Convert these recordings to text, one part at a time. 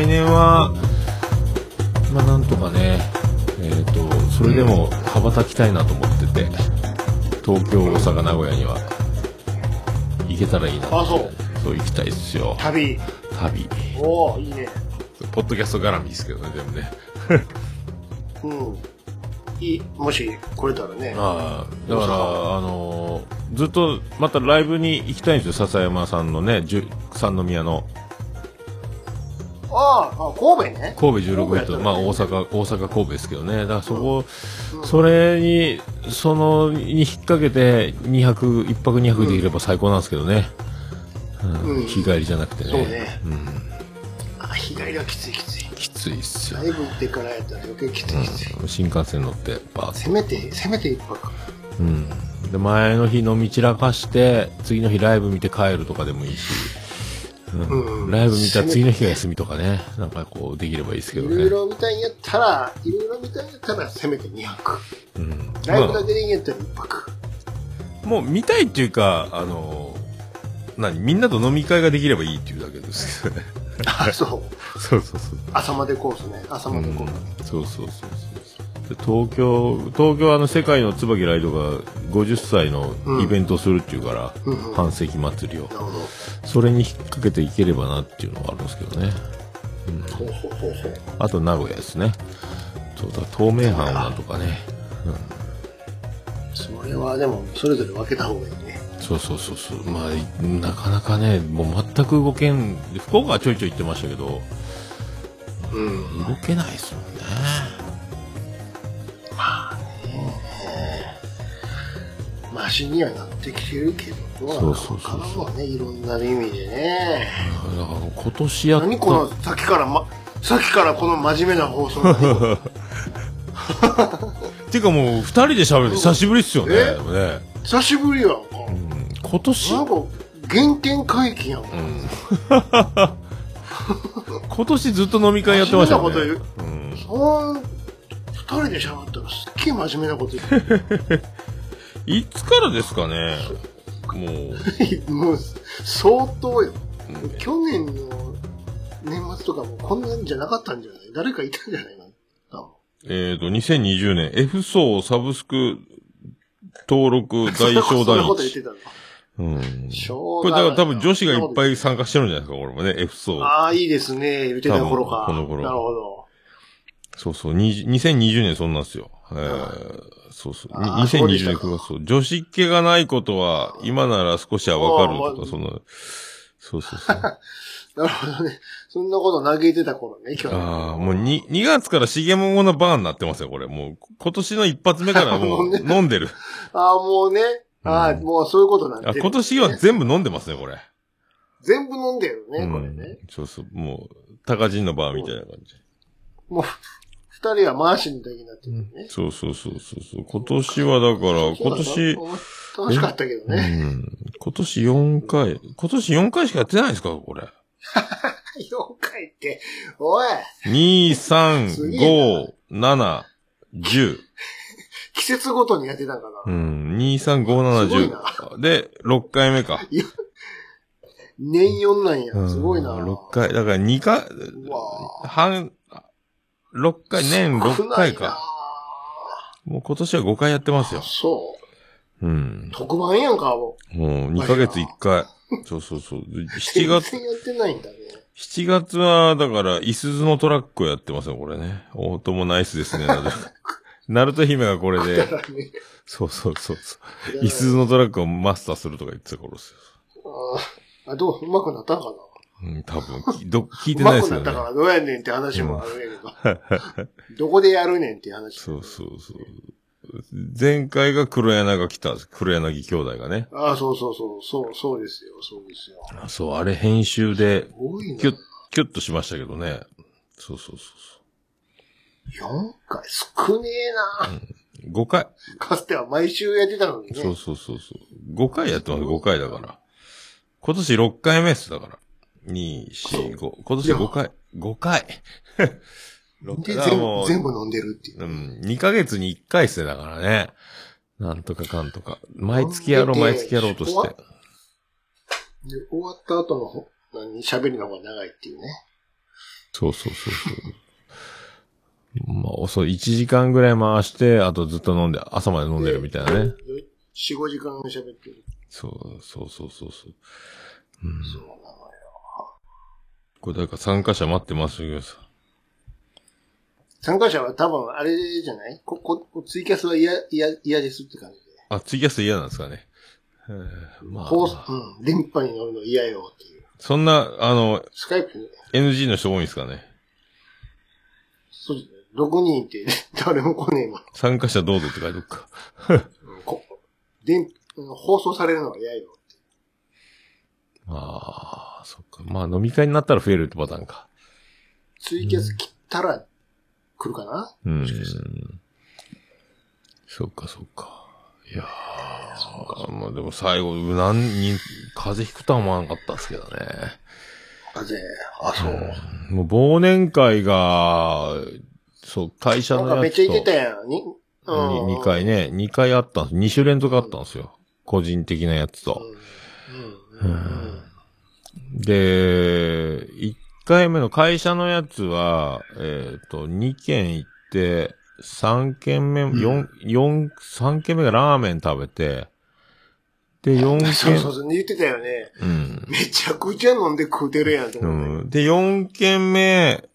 来年は、まあなんとかね、えっ、と、それでも羽ばたきたいなと思ってて、東京、大阪、名古屋には、行けたらいいなあそうそう、行きたいっすよ。旅。旅。おおいいね。ポッドキャスト絡みですけどね、でもね。うん。いい、もし来れたらね。ああ、だから、あのーずっと、またライブに行きたいんですよ、笹山さんのね、三宮の。ああ、あ神戸ね。神戸16メートル、まあ大阪、大阪神戸ですけどね。だからそこ、それに、その、に引っ掛けて、2泊、1泊2泊できれば最高なんですけどね。うんうん日帰りじゃなくてね。そうねうん。あ日帰りはきついきつい。きついっすよラ。イブ行ってからやったら余計きついきつい。うん新幹線乗って、バーせめて、せめて一泊。うん。で、前の日飲み散らかして、次の日ライブ見て帰るとかでもいいし。ライブ見たら次の日が休みとかね。なんかこう、できればいいですけどね。いろいろ見たいんやったら、いろいろ見たいんやったら、せめて2泊。うん。ライブまだけでいいんやったら1泊。あもう見たいっていうか、あの、何？みんなと飲み会ができればいいっていうだけですけどね。あ、そう。そうそうそう。朝までコースね。朝までコース。そうそうそうそうで東京東京はあの世界の椿ライドが50歳のイベントをするっていうから、うんうん。半世紀祭りを。それに引っ掛けていければなっていうのがあるんですけどね。ほうほうほうほう。あと名古屋ですね。そうだ透明版をなんとかね。それはでも、それぞれ分けた方がいいね。そうそうそうそう。まあなかなかねもう全く動けん。福岡はちょいちょい行ってましたけど。うん。動けないですもんねマシにはなってきてるけど、そうそうそうそう。かなわね、いろんな意味でね。だから今年やった何この、さっきからま、さっきからこの真面目な放送っ ていうかもう二人で喋るの久しぶりっすよねえ？でもね。久しぶりやんか。今年？なんか、原点回帰やん。か。今年ずっと飲み会やってましたよね。真面目なことう。ん。そん、二人で喋ったらすっげえ真面目なこと言って いつからですかね？もう、もう、相当よ。去年の年末とかもこんなんじゃなかったんじゃない？誰かいたんじゃないかな？えっ、と、2020年、F 層サブスク登録大賞 そんこと言って一。たの？うん。しょこれだから多分女子がいっぱい。い参加してるんじゃないですか、これもね、F 層。ああ、いいですね。言ってた頃か。多分この頃なるほど。そうそう、20 2020年そんなんですよ。えー、そうそう。あーそうでし2020年たか9月そう。女子っ気がないことは、今なら少しはわかるとか、そんな、そうそうそう。なるほどね。そんなこと嘆いてた頃ね、今日。ああ、もう 2, 2月からしげもものバーになってますよ、これ。もう、今年の一発目からもう飲んでる。ああ、もうね。ああ、うんもうそういうことになってある、今年は全部飲んでますね、これ。全部飲んでるね、うんこれね。そうそう、もう、高人のバーみたいな感じ。もう、二人は回しの時になってるね。そうそうそうそうそう。今年はだから、今年、楽しかったけどうね。ん、今年4回、今年4回しかやってないんですか、これ。4回って、おい、2、3、すげえ5、7、10。季節ごとにやってたんかな。うん、2、3、5、7、すごいな10。で、6回目か。年4なんや。すごいな。6回。だから2回、半、6回、年6回か。もう今年は5回やってますよ。そうんう。。特番やんか、もう。もう2ヶ月1回。そうそうそう。7月、全然やってないんだね。7月は、だから、イスズのトラックをやってますよ、これね。オートもナイスですね。ナルト姫がこれで。そうそうそうそう。イスズのトラックをマスターするとか言ってた頃ですあーあ、どう、うまくなったんかなよ。うん、多分、きど聞いうてまないですよねくなったか。らどうやねんって話もあるんやけど。どこでやるねんって話。そうそうそう。前回が黒柳が来たんです。黒柳兄弟がね。ああ、そうそうそう、そう、そうですよ、そうですよ。あそう、あれ編集で。キュッ、キュッとしましたけどね。そうそうそう4回、少ねえな、そう。5回。かつては毎週やってたのにね。そうそうそうそう。5回やってます、5回だから。今年6回目っす、だから。2、4、5。今年5回。5回。6で、全全部飲んでるっていう。うん、2ヶ月に1回っすね、だからね。なんとかかんとか。毎月やろう、毎月やろうとして。で、終わった後のほ、何、喋りの方が長いっていうね。そうそうそうそう。まあ、遅い。1時間ぐらい回して、あとずっと飲んで、朝まで飲んでるみたいなね。4、5時間喋ってる。そう、そうそうそうそう。そうなのよ。これ誰か参加者待ってますよ、さ参加者は多分あれじゃない？こ、こ、こツイキャスは嫌、嫌、嫌ですって感じで。あ、ツイキャス嫌なんですかね。えーま放送あ、うん。電波に乗るの嫌よっていう。そんな、あの、スカイプに、NG の人多いんですかね。そうですね。6人って 誰も来ねえわ。参加者どうぞって書いとくか。うんこ電、うん放送されるのは嫌よ。ああ、そっか。まあ飲み会になったら増えるってパターンか。ツイキャス切ったら来るかな？うん。そっかそっか。いやー、まあでも最後、何人、風邪ひくとは思わなかったですけどね。あ、ぜ、あ、そう。もう忘年会が、そう、会社なんのやつと。かめっちゃ言ってたやん。に、うん。2回ね、2回あったんです。2週連続あったんですよ。個人的なやつと。うん。うん。うん。で、1回目の会社のやつは、えっ、と、2軒行って、3軒目、4、四3軒目がラーメン食べて、で、4軒、そうそうそう、言ってたよね。うん。めちゃくちゃ飲んで食うてるやんとう。ん。で、4軒目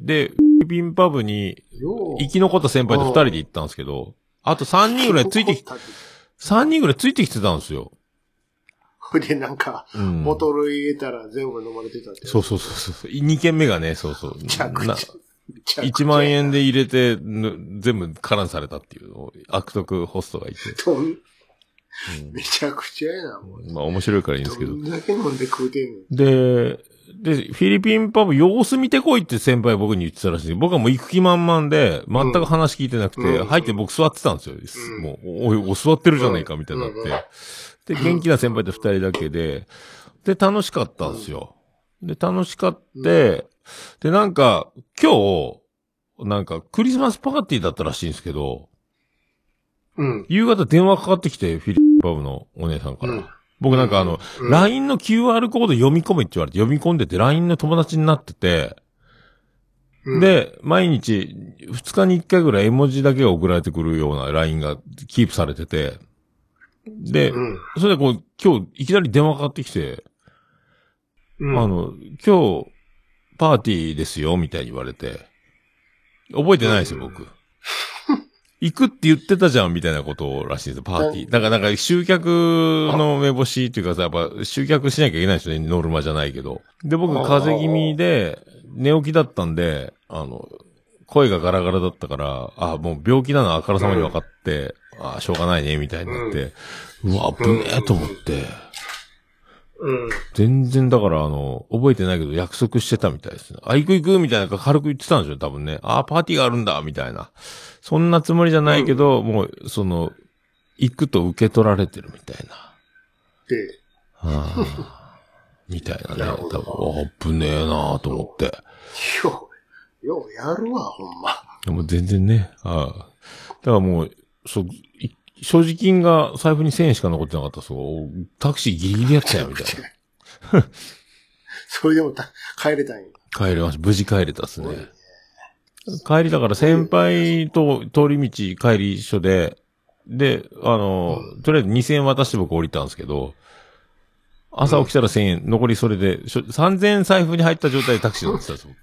で、フィリピンパブに、生き残った先輩と2人で行ったんですけど、あと3人ぐらいついてき、3人ぐらいついてきてたんですよ。ほ いで、なんか、うん。ボトル入れたら全部飲まれてたって。そうそうそうそう。2軒目がね、そうそう。めちゃくちゃなめちゃくちゃ1万円で入れて、ぬ全部カランされたっていう、悪徳ホストがいて。めちゃくちゃやな、もう。まあ面白いからいいんですけどど。んだけ飲んで食うてんの？で、で、フィリピンパブ様子見てこいって先輩僕に言ってたらしい。僕はもう行く気満々で、全く話聞いてなくて、うん入って僕座ってたんですよ。うんもう、おい、お座ってるじゃないか、みたいになって。うんで、元気な先輩と二人だけで、で、楽しかったんですよ。で、楽しかって、で、なんか、今日、なんか、クリスマスパーティーだったらしいんですけど、うん。夕方電話かかってきて、フィリピンパブのお姉さんから。うん僕なんかあの、うん LINE の QR コード読み込めって言われて読み込んでて LINE の友達になってて、うん、で、毎日、2日に1回ぐらい絵文字だけが送られてくるような LINE がキープされてて、で、うん。それでこう、今日いきなり電話かかってきて、うん。あの、今日、パーティーですよ、みたいに言われて、覚えてないですよ、うん僕。行くって言ってたじゃん、みたいなことらしいんですよ、パーティー。だから、なんか、集客の目星っていうかさ、やっぱ、集客しなきゃいけないですよね、ノルマじゃないけど。で、僕、風邪気味で、寝起きだったんで、あの、声がガラガラだったから、あ、もう病気なのあからさまに分かって、あ、しょうがないね、みたいになって、うわ、危ねえと思って、うん。全然だからあの、覚えてないけど約束してたみたいですね。あ、行く行くみたいな軽く言ってたんですよ、多分ね。あ、パーティーがあるんだみたいな。そんなつもりじゃないけど、もう、その、行くと受け取られてるみたいな。で、はあ、みたいなね。な多分、あ、危ねえなと思って。よう、ようやるわ、ほんま。でも全然ね、ああ。だからもう、そう、い所持金が財布に1000円しか残ってなかったそう。タクシーギリギリやったよ、みたいな。それでもた帰れたんや。帰れました。無事帰れたっすね。帰りだから先輩と通り道帰り一緒で、で、あの、とりあえず2000円渡して僕降りたんですけど、朝起きたら1000円、残りそれで、しょ3000円財布に入った状態でタクシー乗ってたんですよ。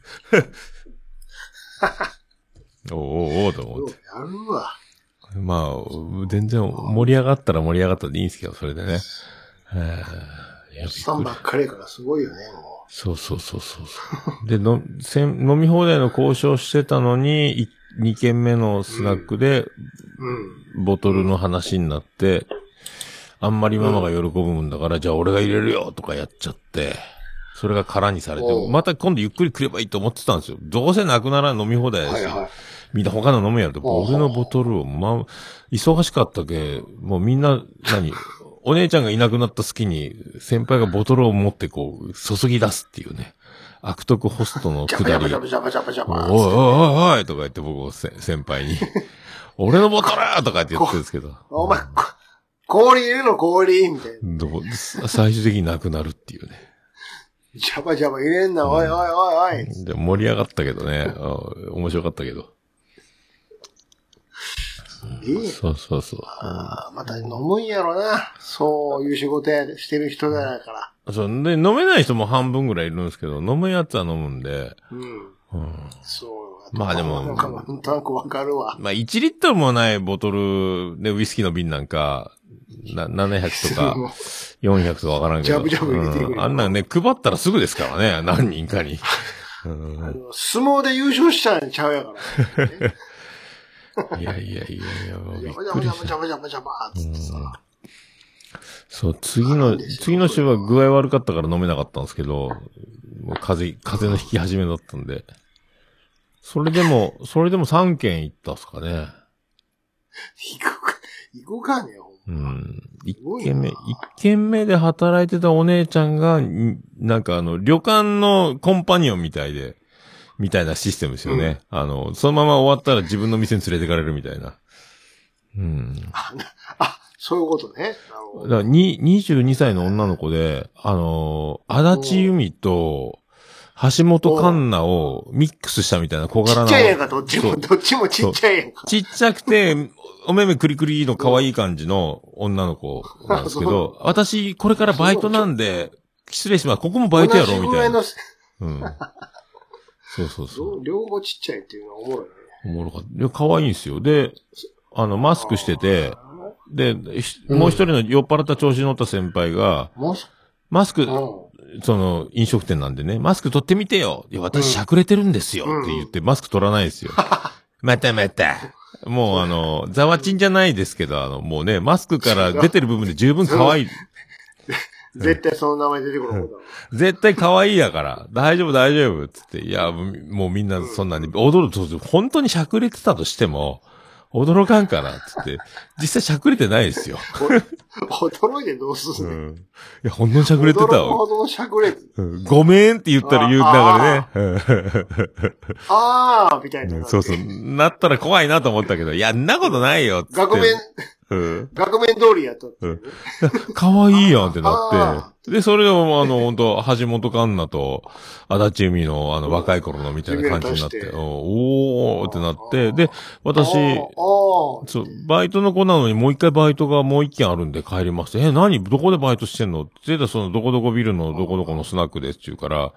おうおうおうと思って。やるわ。まあ、全然盛り上がったら盛り上がったでいいんですけど、それでね。えおっさんばっかりやからすごいよね、もそうそうそうそうそう。で、の、せん飲み放題の交渉してたのに、い2軒目のスナックで、う。うん。ボトルの話になって、あんまりママが喜ぶんだから、じゃあ俺が入れるよとかやっちゃって、それが空にされてまた今度ゆっくり来ればいいと思ってたんですよ。どうせなくなら飲み放題ですよ。はいはい。みんな他の飲むやると、おう俺のボトルを、まあ、忙しかったけ、もうみんな、何お姉ちゃんがいなくなった隙に、先輩がボトルを持ってこう、注ぎ出すっていうね。悪徳ホストのくだり。おいおいおいおいとか言って僕をせ先輩に、俺のボトルとかって言ってるんですけど、お前、こ氷入れるの氷みたいな。どう最終的になくなるっていうね。ジャバジャバ入れんな、おいおいおいおい。で盛り上がったけどね。あ面白かったけど。ええそうそうそう。ああ、また飲むんやろな。そういう仕事やしてる人だから。そう。で、飲めない人も半分ぐらいいるんですけど、飲むやつは飲むんで。うん。うん、そう。まあでもなんか、なんとなくわかるわ。まあ、1リットルもないボトルでウイスキーの瓶なんか、な、700とか、400とかわからんけど。ジャブジャブ入れてくるうんあんなんね、配ったらすぐですからね、何人かに。うん相撲で優勝したんちゃうやから。いやいやいやいや、もうびっくりした。そう、次の、次の週は具合悪かったから飲めなかったんですけど、もう風邪、風邪の引き始めだったんで。それでも、それでも3軒行ったっすかね。行こうか、行こうかね、ほうん。一軒目、な一軒目で働いてたお姉ちゃんが、んなんかあの、旅館のコンパニオンみたいで、みたいなシステムですよね。あの、そのまま終わったら自分の店に連れてかれるみたいな。うん。あ、そういうことね。だに、22歳の女の子で、あのー足立由美と、橋本環奈をミックスしたみたいな小ち柄な。っちゃいやんか、どっちも、どっちもちっちゃいやんか。ちっちゃくて、お目目クリクリの可愛い感じの女の子なんですけど、私、これからバイトなんで、失礼します。ここもバイトやろみたいな。うん。そうそうそう。両両方ちっちゃいっていうのはおもろいね。おもろかった。いや、可愛いんですよ。で、あの、マスクしてて、で、もう一人の酔っ払った調子に乗った先輩が、もうす、マスク、うその、飲食店なんでね、マスク取ってみてよ。いや、私、しゃくれてるんですよ。うんって言って、マスク取らないですよ。またまた。もう、あの、ザワチンじゃないですけど、あの、もうね、マスクから出てる部分で十分可愛い。ん。絶対その名前出てくる。絶対可愛いやから。大丈夫、大丈夫。つって。いや、もうみんなそんなに、驚くと、本当にしゃくれてたとしても、驚かんから。つって。実際しゃくれてないですよ。驚いてどうすうんるん。いや、ほんとにしゃくれてたわ。ほどのしゃくれ。うんごめんって言ったら言うながらね。うんあーみたいな。そうそう。なったら怖いなと思ったけど、いや、んなことないよっつって。額面、うん。額面通りやったっていうね。可愛いやんってなあって。で、それでも、あの、本当橋本環奈と、足立由美の、あの、若い頃のみたいな感じになって、うん。うんおーってなって、で、私、そう、バイトの子なのにもう一回バイトがもう一件あるんで帰ります。え、何？どこでバイトしてんの？って言ったらそのどこどこビルのどこどこのスナックですって言うから、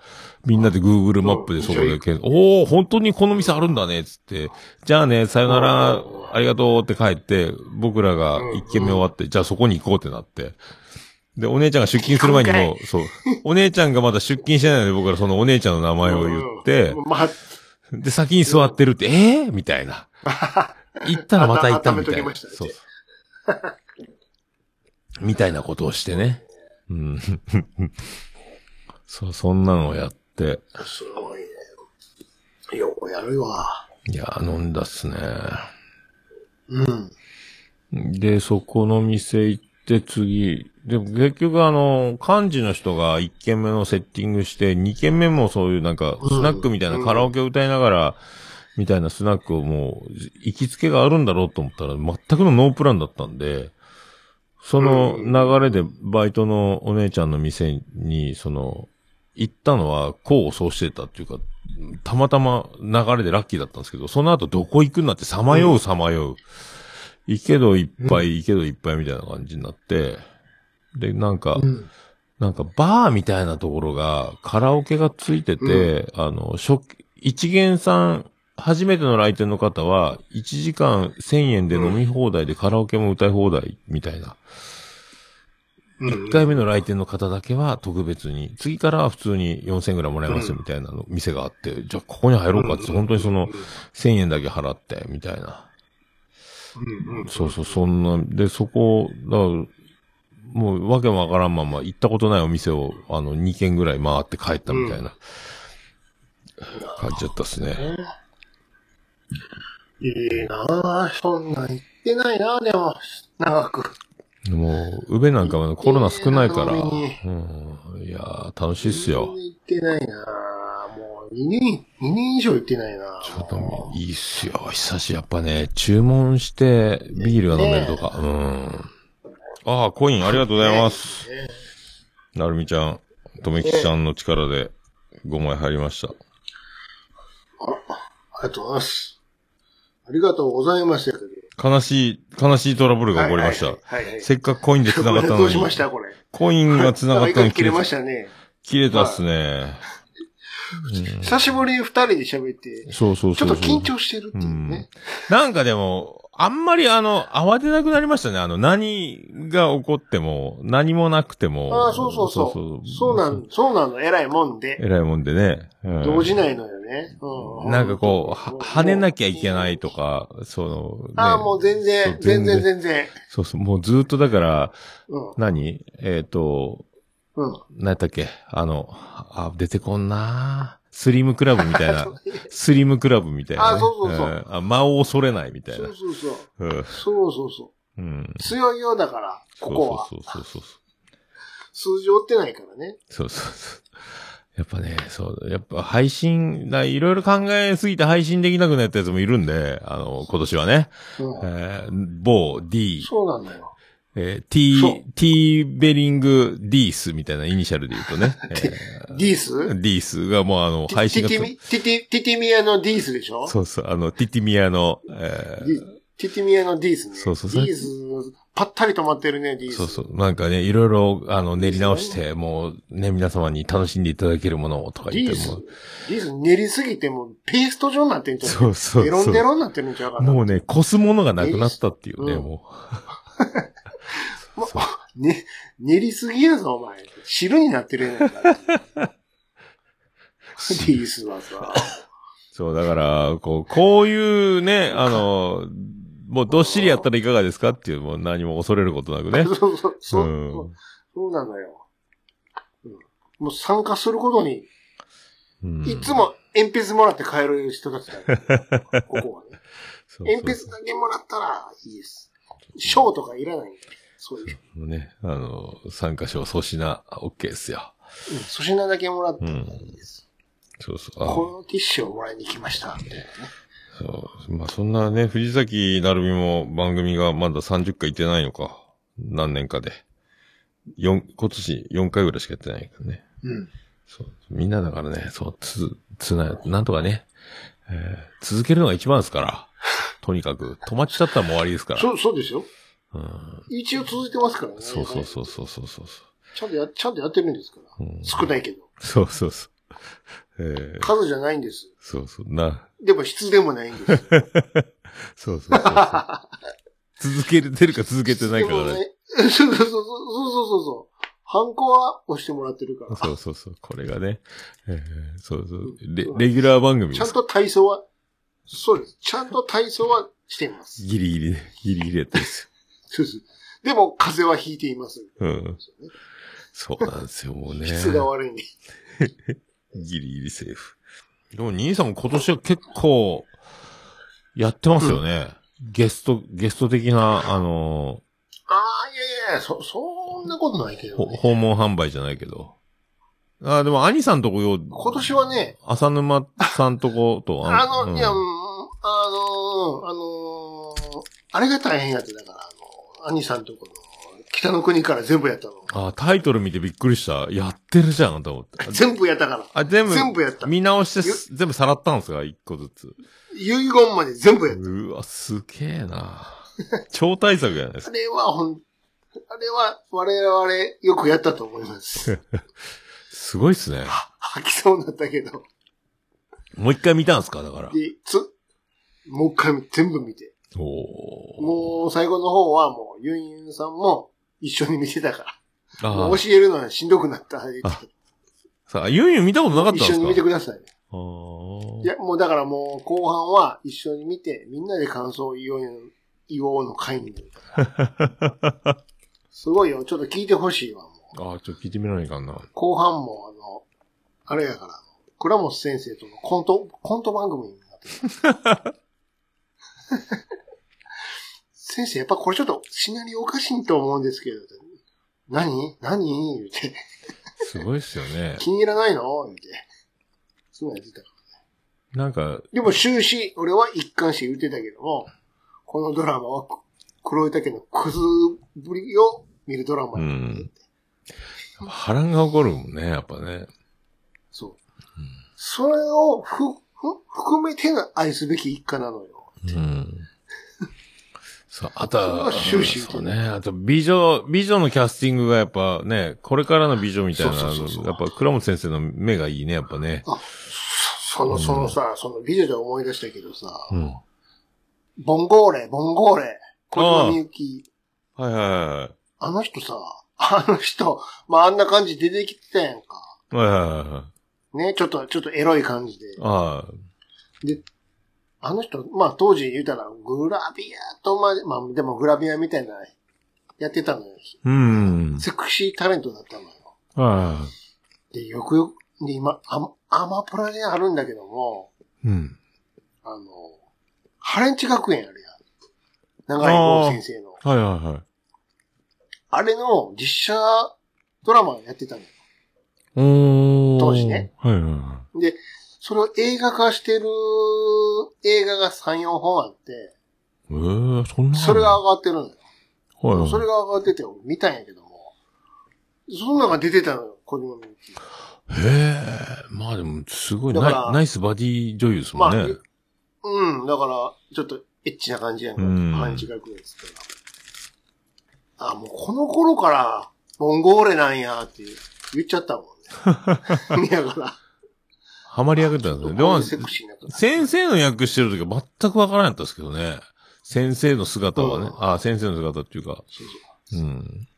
みんなで Google マップでそこでおー、本当にこの店あるんだね、つって。じゃあね、さよなら、ありがとうって帰って、僕らが一軒目終わって、じゃあそこに行こうってなって。で、お姉ちゃんが出勤する前にもう、そう。お姉ちゃんがまだ出勤してないので僕らそのお姉ちゃんの名前を言って、うんまあ、で、先に座ってるって、えー、みたいな。行ったらまた行ったみたいな。そうそう。みたいなことをしてね。うん。そう、そんなのをやって。すごいね。ようやるわ。いや、飲んだっすね。うん。で、そこの店行って次、でも結局あの、幹事の人が1軒目のセッティングして、2軒目もそういうなんか、スナックみたいなカラオケを歌いながら、みたいなスナックをもう、行きつけがあるんだろうと思ったら、全くのノープランだったんで、その流れでバイトのお姉ちゃんの店に、その、行ったのは、功を奏してたっていうか、たまたま流れでラッキーだったんですけど、その後どこ行くんだってさまようさまよう。行けどいっぱい、行けどいっぱいみたいな感じになって、で、なんか、うん。なんかバーみたいなところが、カラオケがついてて、あの、初、一元さん、初めての来店の方は、1時間1000円で飲み放題でカラオケも歌い放題みたいな。1回目の来店の方だけは特別に、次からは普通に4000円ぐらいもらえますよみたいなの、店があって、じゃあここに入ろうかって、本当にその、1000円だけ払って、みたいな。うんうん。そうそう、そんな、で、そこ、だからもうわけもわからんまま行ったことないお店を、あの、2軒ぐらい回って帰ったみたいな、感じだったっすね。いいなぁ。そんなん言ってないなぁ、でも、長く。もう、宇部なんかはコロナ少ないから、うん、いやー、楽しいっすよ。言ってないなぁ。もう、2年、2年以上言ってないなぁ。ちょっといいっすよ。久し、やっぱね、注文してビールが飲めるとか、うん。ああ、コインありがとうございます。なるみちゃん。とめきちゃんの力で5枚入りました。あら、ありがとうございます。ありがとうございました。悲しい、悲しいトラブルが起こりました。せっかくコインで繋がったどのに、うしましたこれ。コインが繋がったのに切れましたね。切れたっすね。久しぶりに二人で喋って、そうそうちょっとそうそう。緊張してるっていうね。なんかでも、あんまりあの、慌てなくなりましたね。あの、何が起こっても、何もなくても。ああ、そうそうそう。そうなん、そうなの、偉いもんで。えらいもんでね。うん動じないのよね。うん。なんかこう、は跳ねなきゃいけい。ないとか、その、ね、ああ、もう全そう然、全然全然。そうそう、もうずっとだから、うん。何？えっ、と、うん。何やったっけ？あの、あ、出てこんなスリムクラブみたいな。スリムクラブみたいな、ね。あそうそうそうんあ間を恐れないみたいなそう。そうそう。うん。そうそうそう。うん。強いようだから、ここは。そうそうそうそう。数字追ってないからね。そうそうそう。やっぱね、そう、やっぱ配信、だいろいろ考えすぎて配信できなくなったやつもいるんで、あの、今年はね、うん。えー、某 D、そうなんだよ。えー、そう。T、T ベリングディースみたいなイニシャルで言うとね、えディース？ー、ディースがもうあの、配信がと、ティティミ、ティティ、ティミアのディースでしょ？そうそう、あの、ティティミアの、えディティティミアのディースね。そうそう。ディース、ぱったり止まってるね、ディーー、ス。そうそう、なんかね、いろいろ、あの、練り直して、もう、ね、皆様に楽しんでいただけるものをとか言っても、、ディース練りすぎてもうペースト状になってんじゃん。そうそうそう。デロンデロンになってるんちゃうかな？もうね、越すものがなくなったっていうね、うんももうね、練りすぎやぞ、お前。汁になってるやないか。ディースはさ。う。そう、だから、こう、こういうね、あの、もうどっしりやったらいかがですかっていう、もう何も恐れることなくね。そうそう、そう、うんそうなのよ、うん。もう参加することに、うんいつも鉛筆もらって帰る人たちだよ。ここはね。そうそう鉛筆だけもらったらいいです。賞とかいらないんで。そういう。もうね、あの、参加賞粗品、OK ですよ。うん。粗品だけもらったらいいです。そうそう。あこのティッシュをもらいに来ました。みたいなね。そう。まあ、そんなね、藤崎なるみも番組がまだ30回行ってないのか。何年かで。四今年4回ぐらいしかやってないからね。うん。そう。みんなだからね、そう、つ、つな、なんとかね、えー続けるのが一番ですから。とにかく、止まっちゃったらもう終わりですから。そう、そうですよ。うん。一応続いてますからね。そうそうそうそうそうそう。ちゃんとや、ちゃんとやってるんですから。うん少ないけど。そうそうそう。えー数じゃないんです。そうそう、な、でも質でもないんです。そうそうそうそう。続けてるか続けてないかがね。そうそうそうそうそうそう。ハンコは押してもらってるから。そうそうそう。これがね、えーそうそうレ。レギュラー番組です。ちゃんと体操は、そうです。ちゃんと体操はしています。ギリギリね、ギリギリやったんですそうです。でも、風邪はひいています。よ。うん。そうなんですよ、もうね。質が悪いんで。ギリギリセーフ。でも、兄さんも今年は結構、やってますよね。ゲスト、ゲスト的な、あのああ、いやいや、そ、そんなことないけどね。訪問販売じゃないけど。あーでも、兄さんとこよ、今年はね、浅沼さんとこと、あの、うんいや、うんあの、あの、あれが大変やって、だから、あの、兄さんとこの、北の国から全部やったの。あータイトル見てびっくりした。やってるじゃん、と思って。全部やったから。あ、全部、全部やった。見直してす全部さらったんですか？一個ずつ。遺言まで全部やった。うわ、すげえな超大作じゃないですか。あれはほん、あれは我々よくやったと思います。すごいっすね。吐きそうになったけど。もう一回見たんすかだから。で、つ、もう一回全部見て。おー。もう最後の方はもうユンユンさんも一緒に見てたから。あ教えるのはしんどくなった。あさあ、ユンユン見たことなかったんですか？一緒に見てください。いや、もうだからもう後半は一緒に見て、みんなで感想を言おうよ、言おうの会になるから。すごいよ。ちょっと聞いてほしいわ、もう。あー、ちょっと聞いてみないかんな。後半も、あの、あれやから、倉本先生とのコント、コント番組になってる。先生、やっぱこれちょっとシナリオおかしいと思うんですけど、何？何？言うて、すごいっすよね。気に入らないの？言うて。そうやってたから。なんか、でも終始、俺は一貫して言ってたけども、このドラマはく黒い竹のクズぶりを見るドラマうやん。波乱が起こるもんね、やっぱね。そう。それをふ、ふ、含めての愛すべき一家なのよ。うん。そう、あとはは、終始そうね。あと、美女、美女のキャスティングがやっぱね、これからの美女みたいなそうそうそうそうやっぱ倉本先生の目がいいね、やっぱね。あ、そその、そのさ、その美女で思い出したけどさ、うん。ボンゴーレ、ボンゴーレ、小島みゆき、はいはいはい。あの人さ、あの人、まああんな感じで出てきてたやんか。はいはいはいはい。ね、ちょっと、ちょっとエロい感じで。ああ。で、あの人、まあ当時言うたら、グラビアとま、まあでもグラビアみたいな、やってたのよ。うん。セクシータレントだったのよ。はで、よくよく、で、今、アアマプラであるんだけども、い。うん。あの、ハレンチ学園あるやん。長井豪先生の。はいはいはい。あれの実写ドラマやってたのよ。当時ね。はいはいはで、それを映画化してる映画が3、4本あって、い。ええー、そんなそれが上がってるのよ。はいはい。それが上がってて見たんやけども、そんなのが出てたのよ、小島みゆき。へえ、まあでも、すごいナイナイスバディ女優ですもんね。うん、だから、ちょっとエッチな感じやんか。うんパンチ学園っつったら。あ、もうこの頃から、モンゴーレなんやって言っちゃったもんね。見ながら。ハマり役だったんですね。でも先生の役してる時は全くわからなかったですけどね。先生の姿はね。うんあ先生の姿っていうか。そうそううん。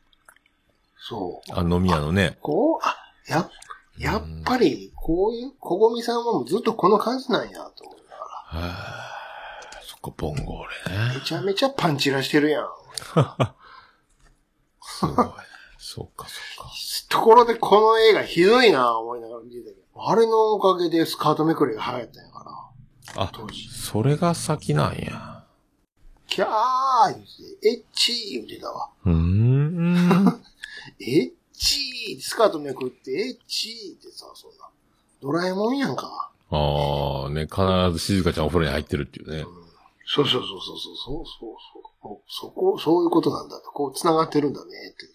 そう。あ、飲み屋のね。こう、あ、や、やっぱり、こういう、小ゴミさんはもうずっとこの感じなんや、と思いながへえそっか、ボンゴーレら。ね。めちゃめちゃパンチラしてるやん。すごい。そっか、そっか。ところでこの映画ひどいな、思いながら見てたけど。あれのおかげでスカートめくりが流行ったんやから。あ、当時。それが先なんや。キャー言って、エッチー言ってたわ。うーん。エッチースカートめくって、エッチーってさ、そんな。ドラえもんやんか。ああ、ね、必ず静香ちゃんお風呂に入ってるっていうね。そうそうそうそうそう、そうそうそう。そこ、そういうことなんだと。こう繋がってるんだね、って。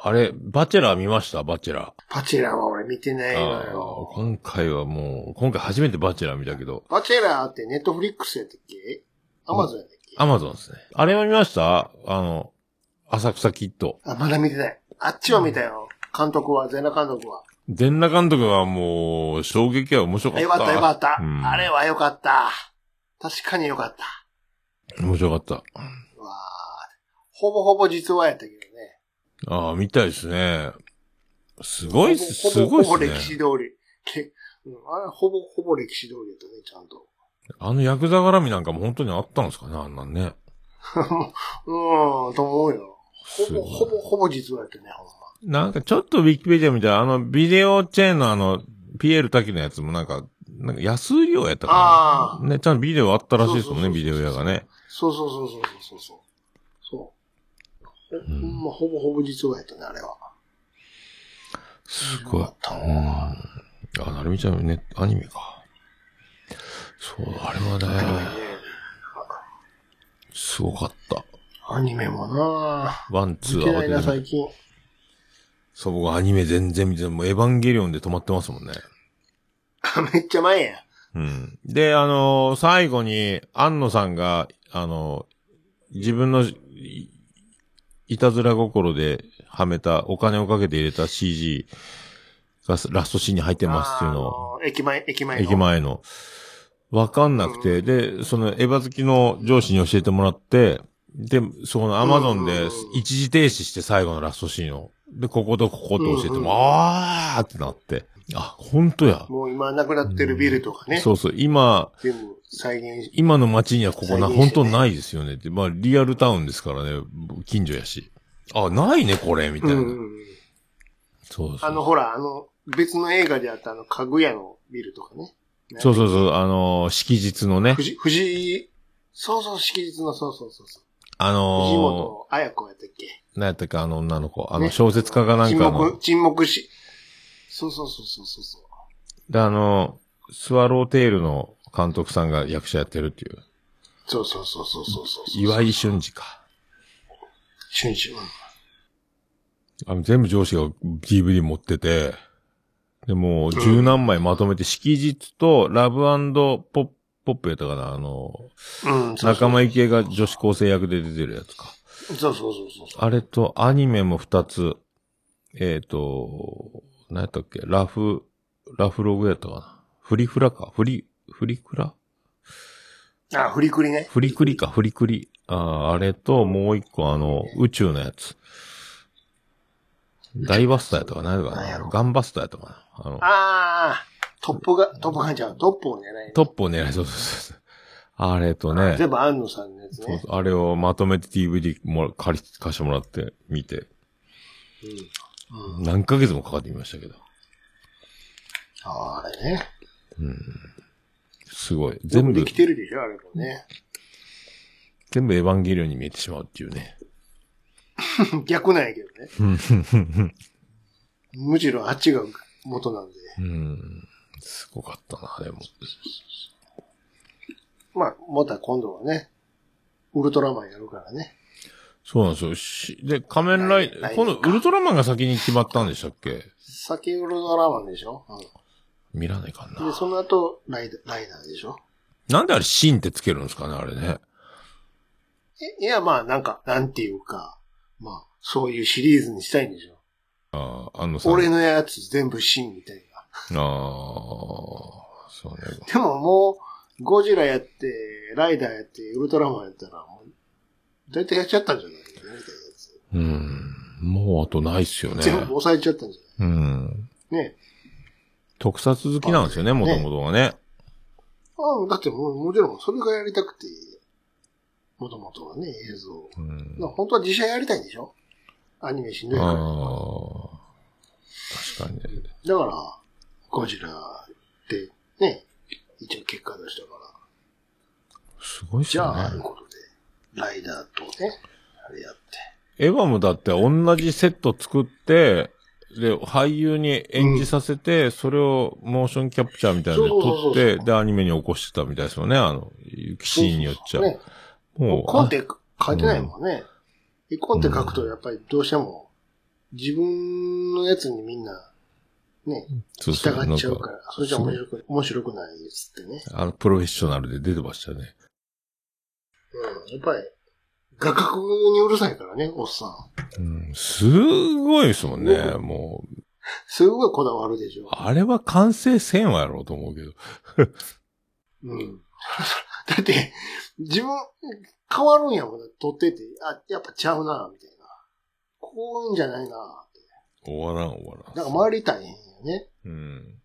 あれ、バチェラー見ました？バチェラー。バチェラーは俺見てないのよ。今回はもう、今回初めてバチェラー見たけど、バチェラーってネットフリックスやったっけ？アマゾンやったっけ？アマゾンですね。あれも見ました？あの、浅草キッド。あ、まだ見てない。あっちは見たよ。監督は、全裸監督は。全裸監督はもう、衝撃は面白かった。よかったよかった。うんあれはよかった。確かによかった。面白かった。うわあほぼほぼ実話やったけどね。ああ、見たいですね。すごいっす、すほぼほぼごいっすね。歴史通り。けうん、あれ、ほぼほぼ歴史通りやったね、ちゃんと。あのヤクザ絡みなんかも本当にあったんですかねあんなんね。うん、と思うよ。ほぼ、ほぼ、ほぼ実話やったね、ほんま。なんかちょっとウィキペディアみたいな、あの、ビデオチェーンのあの、ピエール滝のやつもなんか、なんか安売り用やったあかな。ね、ちゃんとビデオあったらしいですもんね、ビデオ屋がね。そうそうそうそうそうそう。そう。ほ,、んま、ほぼほぼ実話やったね、あれは。すごい。あ、なるみちゃんね、アニメか。そう、あれはね、すごかった。アニメもなワン、ツー見てないな、最近。そう、僕アニメ全然見てない。もうエヴァンゲリオンで止まってますもんね。めっちゃ前や。うん。で、あのー最後に、庵野さんが、あのー自分のい、いたずら心ではめた、お金をかけて入れた CG がラストシーンに入ってますっていうのを、駅前、駅前の。駅前の。わかんなくて、で、そのエヴァ好きの上司に教えてもらって、で、そこのアマゾンでうん一時停止して最後のラストシーンを。で、こことここと教えてうんうんも、あーってなって。あ、本当や。もう今なくなってるビルとかね。そうそう。今、全部再現し、今の街にはここな、ね本当ないですよねって。まあ、リアルタウンですからね。近所やし。あ、ないね、これ、みたいな。うんうんうん。そうそう。あの、ほら、あの、別の映画であったあの、家具屋のビルとかね。そうそうそう、あのー、式日のね。藤、藤、そうそう、式日の、そうそうそうそう。藤あの本彩子やったっけー、何やったっけ、あの女の子。あの、ね小説家がなんかの沈黙、、沈黙し。そうそうそうそうそうそう。で、あの、スワローテールの監督さんが役者やってるっていう。そうそうそうそうそうそう。岩井俊二か。春秋。あの全部上司が DVD 持ってて、で、もう十何枚まとめて、式日とラブポップ、ポップやったかなあの、仲間池が女子高生役で出てるやつか。そうそうそうそうそう。あれとアニメも二つ、えっ、と、何やったっけ？ラフ、ラフログやったかな？フリフラか？フリ、フリクラ？あ、フリクリね。フリクリか、フリクリ。ああ、あれと、もう一個あの、宇宙のやつ。大バスターやったかな？何やろなガンバスターやったかな？あの、ああ、トップが、トップガンちゃう、トップを狙い。トップを狙いそうそうそう。あれとね、全部安野さんのやつね。あれをまとめて DVD もら借り、貸してもらって見て、うん。うん。何ヶ月もかかってみましたけど。ああ、あれね。すごい。全部全部で、きてるでしょ、あれもね。全部エヴァンゲリオンに見えてしまうっていうね。逆なんやけどね。むしろあっちが元なんで。うん。すごかったな、でも。まあ、また今度はね、ウルトラマンやるからね。そうなんですよし。で、仮面ライ来、このウルトラマンが先に決まったんでしたっけ？先ウルトラマンでしょ、見らないかうん、で、な。その後、ライダー、ライダーでしょ？なんであれシンってつけるんですかね、あれね。えいや、まあ、なんか、なんていうか、まあ、そういうシリーズにしたいんでしょ？ああ、あの。俺のやつ全部シーンみたいな。ああ、そうね。でももう、ゴジラやって、ライダーやって、ウルトラマンやったら、だいたいやっちゃったんじゃない。うん。もうあとないっすよね。全部抑えちゃったんじゃうん。ないね。特撮好きなんですよね、ねもともとはね。ああ、だってもう、もちろん、それがやりたくて、もともとはね、映像。うん。な本当は実写やりたいんでしょ？アニメしんどいあから。あ。確かにね。だから、ゴジラって、ね、一応結果出したから。すごいっすじゃあ、よねという。ことで、ライダーとね、あれやって。エヴァもだって同じセット作って、で、俳優に演じさせて、それをモーションキャプチャーみたいなのでそうそうそうそう。撮って、で、アニメに起こしてたみたいですよね、あの、シーンによっちゃ。ね、もう、コンテ書いてないもんね。でコンテ書くと、やっぱりどうしても、自分のやつにみんな、ね、そうそう、従っちゃうから、それじゃ面白く、面白くないですってね。あの、プロフェッショナルで出てましたね。うん、やっぱり、画角にうるさいからね、おっさん。うん、すごいですもんね、うんもう。すごいこだわるでしょ。あれは完成せんわやろうと思うけど。うん。だって、自分、変わるんやもん、撮ってて、あ、やっぱちゃうな、みたいな。こういうんじゃないな、って。終わらん終わらん。だから周り大変よね。うん。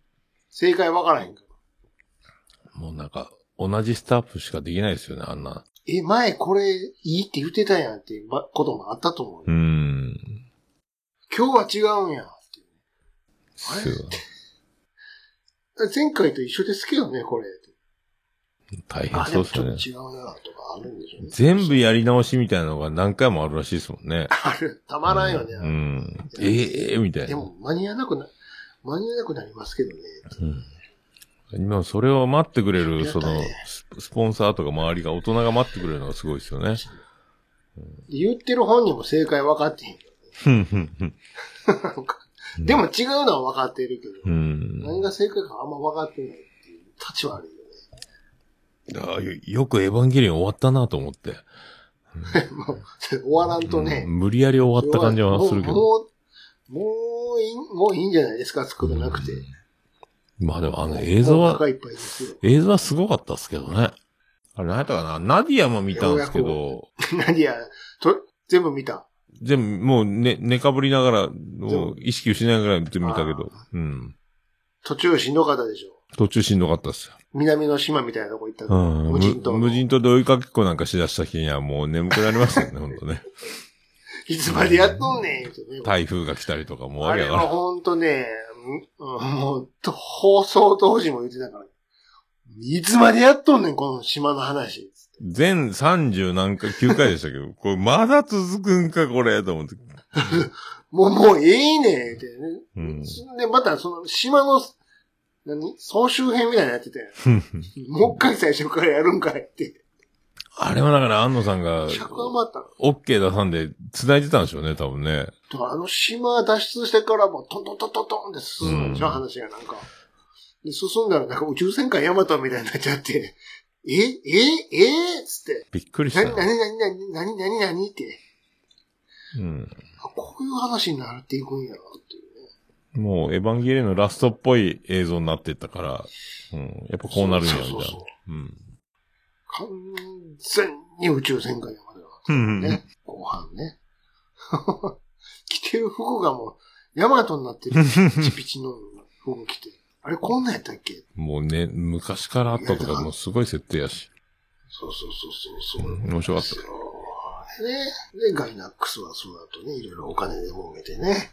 正解わからへんから。もうなんか、同じスタッフしかできないですよね、あんな。え、前これいいって言ってたやんっていうばこともあったと思うよ。うん。今日は違うんやっていうあれ？前回と一緒ですけどね、これ。大変あ、でもちょっとそうですよね。違うな、とかあるんでしょうね。全部やり直しみたいなのが何回もあるらしいですもんね。ある。たまらんよね。うん。ええみたいな。でも、間に合わなくな、間に合わなくなりますけどね。うん。今、それを待ってくれる、そのススポンサーとか周りが大人が待ってくれるのがすごいですよね。言ってる本人も正解分かってへんでも違うのは分かってるけど、うん。何が正解かあんま分かってないっていう、立ち悪いよあよよくエヴァンゲリオン終わったなと思って。終わらんとね。うん無理やり終わった感じはするけど。もう、もう、いい、もういいんじゃないですか、作らなくて。まあでもあの映像は。映像はすごかったっすけどね。あれ何やったかな？ナディアも見たんですけよど、何や、と、全部見た。全部もう寝、寝かぶりながら、もう意識失いながら見たけど、うん。途中しんどかったでしょ。途中しんどかったっすよ。南の島みたいなとこ行ったのうん。無人島の無人島で追いかけっこなんかしだした日にはもう眠くなりますよね、ほんとね。いつまでやっとんねん、ね。台風が来たりとかもうあれやから。ほんとね、うんもう、と放送当時も言ってたから、いつまでやっとんねん、この島の話。全30何回、9回でしたけど、これまだ続くんか、これ、と思って。もう、もうええねん、ってね。うん。で、またその島の、何？総集編みたいなのやってて、もう一回最初からやるんかいって。あれはだから、安野さんが、尺余ったの。オッケー出さんで、繋いでたんでしょうね、多分ね。だからあの島脱出してからもうトントントントントンって進むんでしょ、うん話がなんか。で、進んだらなんか宇宙戦艦ヤマトみたいになっちゃって、ええええつって、びっくりした何、よ。何、何、何、何、何、何って、うん。あこういう話になっていくんやなっていうね。もう、エヴァンゲリオンのラストっぽい映像になってったから、うん。やっぱこうなるんや、みたいなそうそうそ。うん。完全に宇宙戦艦ヤマトうんだね。後半ね。着てる服がもう、ヤマトになってる。ピ チピチの服着て。あれこんなんやったっけ？もうね、昔からあったとか、もうすごい設定やし。そうそうそうそう。そううん面白かったですよでね。で、ガイナックスはその後ね、いろいろお金で揉めてね。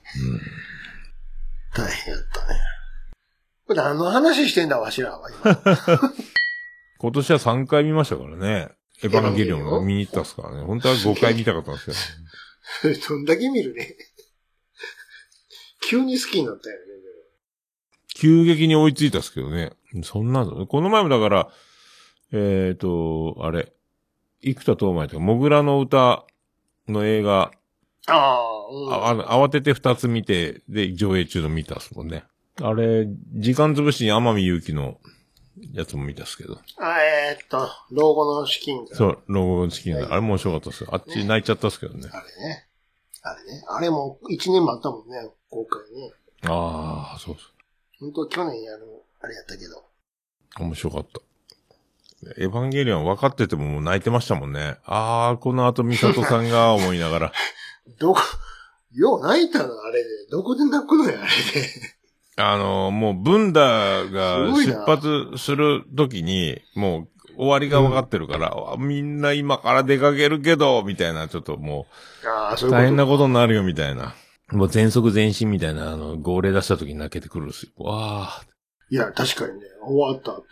大変やったね。これ何の話してんだ、わしらは今。今年は3回見ましたからね。エヴァンゲリオンを見に行ったっすからね。本当は5回見たかったんですけど。どんだけ見るね。急に好きになったよね。急激に追いついたっすけどね。そんなの、この前もだから、えっ、ー、と、あれ、生田斗真とか、モグラの歌の映画、ああ、うん。ああの慌てて2つ見て、で、上映中の見たっすもんね。あれ、時間潰しに天海祐希のやつも見たっすけど。あえーっと、老後の資金が。そう、ロゴ好きな、あれも面白かったっすよ。あっち泣いちゃったっすけどね。あれね。あれね。あれも一年もあったもんね、公開ね。ああ、そうそ本当去年やる、あれやったけど。う。面白かった。エヴァンゲリオン分かっててももう泣いてましたもんね。ああ、この後ミサトさんが思いながら。どこ、よう泣いたのあれで。どこで泣くのよ、あれで。あの、もう、ブンダが出発するときに、もう、終わりが分かってるから、あみんな今から出かけるけど、みたいな、ちょっともああ、そうう、いうこと。大変なことになるよ、みたいな。もう全速全身みたいな、あの、号令出したときに泣けてくるんですよ。わあ。いや、確かにね、終わった後、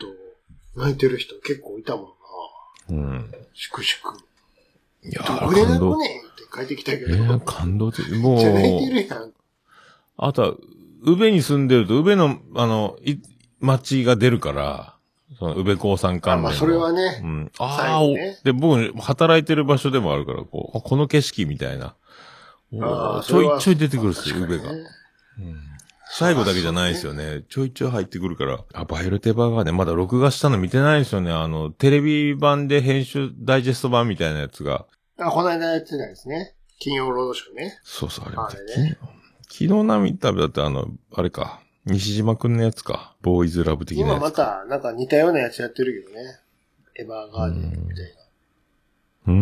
泣いてる人結構いたもんな。うん。粛々。いやどー、こで泣く感動。ねんって帰ってきたけど。えー、感動的。もめっちゃ泣いてう、るやん。あとは、宇部に住んでると、宇部の、あの、い、町が出るから、その、宇部高産あ関連の。まあ、それはねう、ん。あ最あ、ねで、僕、働いてる場所でもあるから、こう、あこの景色みたいな。おああちょいちょい出てくるっすよ、宇部が。うん最後だけじゃないですよね。ちょいちょい入ってくるから。あ、バイオルテバーガーね、まだ録画したの見てないんですよね。あの、テレビ版で編集、ダイジェスト版みたいなやつが。あ、この間やってたんですね。金曜ロードショーね。そうそう、あれあ見てれね昨日昨日涙だってあの、あれか。西島くんのやつか。ボーイズラブ的な今やつ。また、なんか似たようなやつやってるけどね。エヴァーガーデンみたいな。うー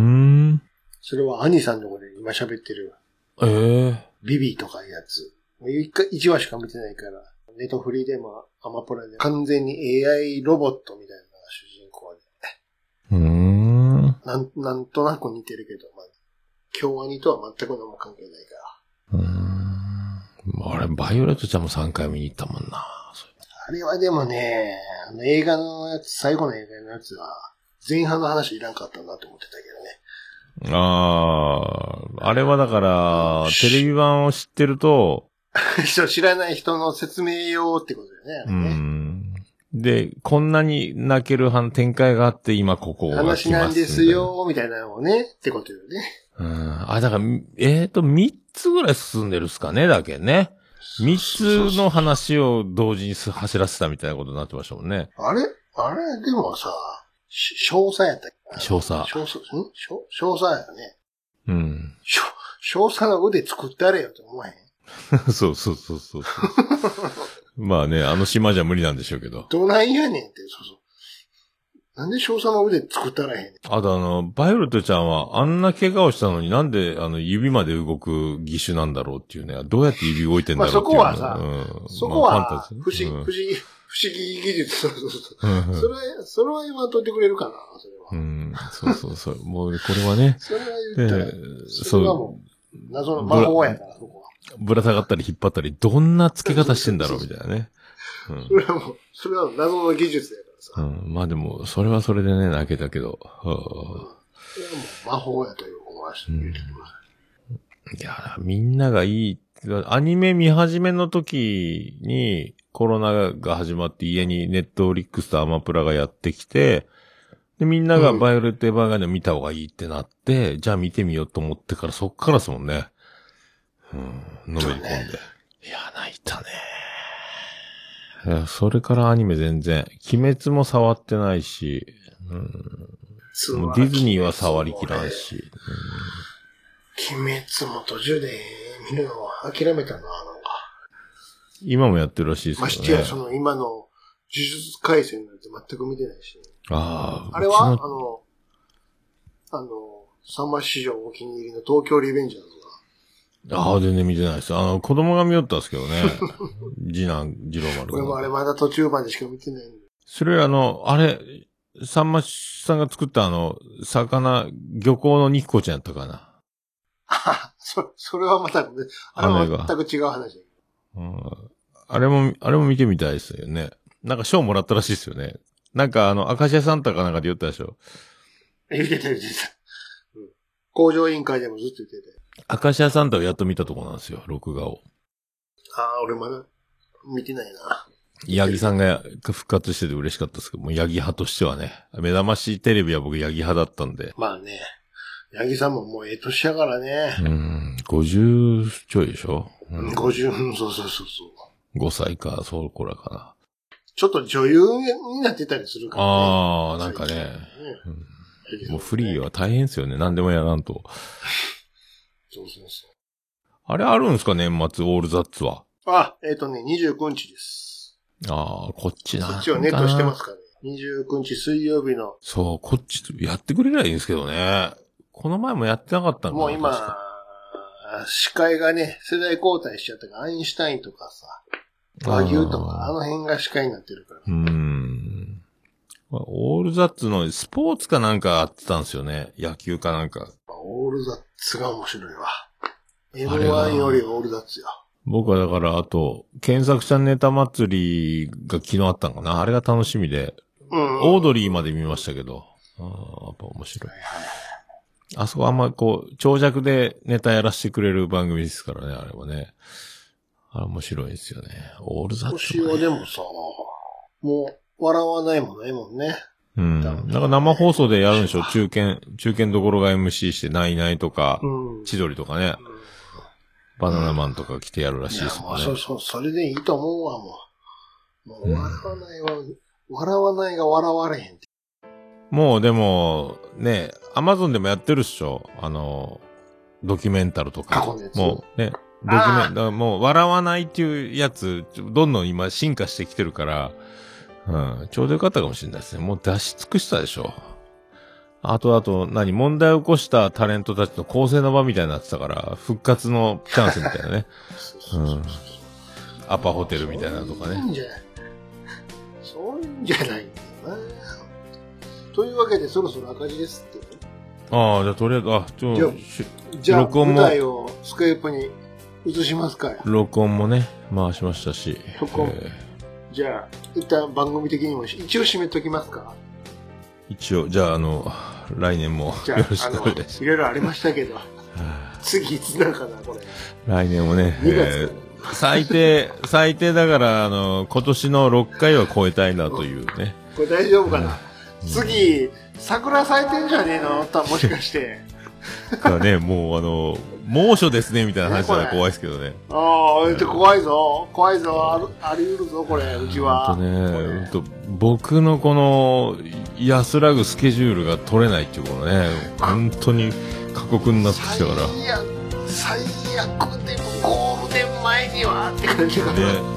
ん。それは兄さんのとこで今喋ってる、ええビビとかいうやつ。もう一回、一話しか見てないから、ネトフリでもアマプラで完全に AI ロボットみたいな主人公で。うーん。なん、なんとなく似てるけど、まあ、京アニとは全く何も関係ないから。うーん。あれ、バイオレットちゃんも3回見に行ったもんな。あれはでもね、あの映画のやつ、最後の映画のやつは、前半の話いらんかったなと思ってたけどね。ああ、あれはだから、テレビ版を知ってると、人 知らない人の説明用ってことだよね、あう。ん。で、こんなに泣けるは展開があって、今ここが来ます話なんですよ、みたいなのをね、ってことよね。うん。あ、だから、えっ、と、3つぐらい進んでるっすかね、だけね。3つの話を同時にす走らせたみたいなことになってましたもんね。あれ？あれ、でもさ、し少佐やったっけ？少佐少佐、ん？少少佐やね。うん。少少佐の腕作ってあれよと思わへん？そ うそうそうそうそう。まあね、あの島じゃ無理なんでしょうけど。どないやねんって、そうそう。なんで少佐の腕作ってあらへんねん。あとあの、バイオレットちゃんはあんな怪我をしたのになんであの指まで動く義手なんだろうっていうね。どうやって指動いてんだろうっていうの。まあそこはさうんそこは不思議、うん不思議、不思議技術、そうそうそう。うんうんそれは、それは言わんといてくれるかな、それは。うん。そうそうそう。もうこれはね。それは言ったら、でそれはもう、謎の魔法やから、そこは。ぶら下がったり引っ張ったり、どんな付け方してんだろうみたいなね。それはもう、それは謎の技術や。うん。まあでも、それはそれでね、泣けたけど。う魔法やという思わせて言いや、みんながいい。アニメ見始めの時に、コロナが始まって家にネットフリックスとアマプラがやってきて、で、みんながバイオレット・エヴァーガーデン見た方がいいってなって、じゃあ見てみようと思ってからそっからですもんね。うん、のめり込んで。いや、泣いたね。いや、それからアニメ全然。鬼滅も触ってないし、うん、もうディズニーは触りきらんし。鬼滅も途中で見るのを諦めたな、なんか。今もやってるらしいですね。してや、その今の呪術回戦なんて全く見てないし、ああ。あれはあのの、あの、サンマ師匠お気に入りの東京リベンジャーズああ、全然見てないです。あの、子供が見よったんですけどね。次男、次郎丸が。俺もあれが。まだ途中までしか見てない。それあの、あれ、さんまさんが作ったあの、魚、漁港の肉子ちゃんやったかな。あ そ、それはまたね、あれは全く違う話うんあれも、あれも見てみたいですよね。なんか賞もらったらしいですよね。なんかあの、アカシアサンタかなんかで言ったでしょ。ど。言ってた言ってた。うん。工場委員会でもずっと言ってて。アカシアサンタをやっと見たとこなんですよ、録画を。ああ、俺まだ見てないな。ヤギさんが復活してて嬉しかったですけど、もうヤギ派としてはね、目覚ましテレビは僕ヤギ派だったんで。まあね。八木さんももうええ年やからねう。ん、50ちょいでしょ、うん、50、うん、そうそうそうそう。5歳か、そこらかちょっと女優になってたりするかな。らね。ああ、なんかね、ねうんもうフリーは大変ですよね。何でもやらんと。そうそうそあれあるんですか年末、オールザッツは？う。あ、えっ、とね、29日です。ああ、こっちな。そっちはネットしてますかね。29日水曜日の、そう、こっちやってくれりゃいいんですけどね。この前もやってなかったのかなもう今司会がね、世代交代しちゃったから、アインシュタインとかさ、和牛とか、あの辺が司会になってるから。うーん。まあオールザッツのスポーツかなんかあってたんですよね。野球かなんか。オールザッツが面白いわ。れは M1 よりオールザッツよ。僕はだから、あと、検索者ネタ祭りが昨日あったのかなあれが楽しみで、うん。オードリーまで見ましたけど、ああ、やっぱ面白い。あそこあんまこう、長尺でネタやらせてくれる番組ですからね、あれはね。あれ面白いですよね。オールザッツ年もね、はでもさ、もう、笑わないもんないもんね。うん。なんか生放送でやるんでしょ？中堅、中堅どころが MC して、ナイナイとか、うん。千鳥とかね、バナナマンとか来てやるらしいですもんね。そうそう、それでいいと思うわ、もう。もう、うん笑わないわ、笑わないが笑われへんって。もうでも、ね、アマゾンでもやってるっしょ？あの、ドキュメンタルとか。もうね、ドキュメン、もう笑わないっていうやつ、どんどん今進化してきてるから、うん、ちょうどよかったかもしれないですね。もう出し尽くしたでしょ。あとあと、何、問題を起こしたタレントたちの構成の場みたいになってたから、復活のチャンスみたいなね。そ うそうそうアパホテルみたいなのとかね。そういうんじゃ、そういうんじゃないんだよな。というわけで、そろそろ赤字ですって。ああ、じゃあとりあえず、あ、ちょじゃあ録音も舞台をスカイプに移しますか録音もね、回しましたし。録音えじゃあ、一旦番組的にも一応締めときますかー一応、じゃあ、あの、来年もよろしくお願いします。いろいろありましたけど、は次いつなんかな、これ。あ来年もね、2月えー最低、最低だから、あの、今年の6回は超えたいなというね。これ大丈夫かな、次、桜咲いてんじゃねえの？たもしかして。だからね、もうあの、猛暑ですね、みたいな話は怖いですけどね。ああ、怖いぞ。怖いぞ。あり得るぞ、これ、うちは。ほんとね、ほんと僕のこの安らぐスケジュールが取れないっていうことね、本当に過酷になってきたから。最悪、最悪でもゴールデン前にはって感じが。ね、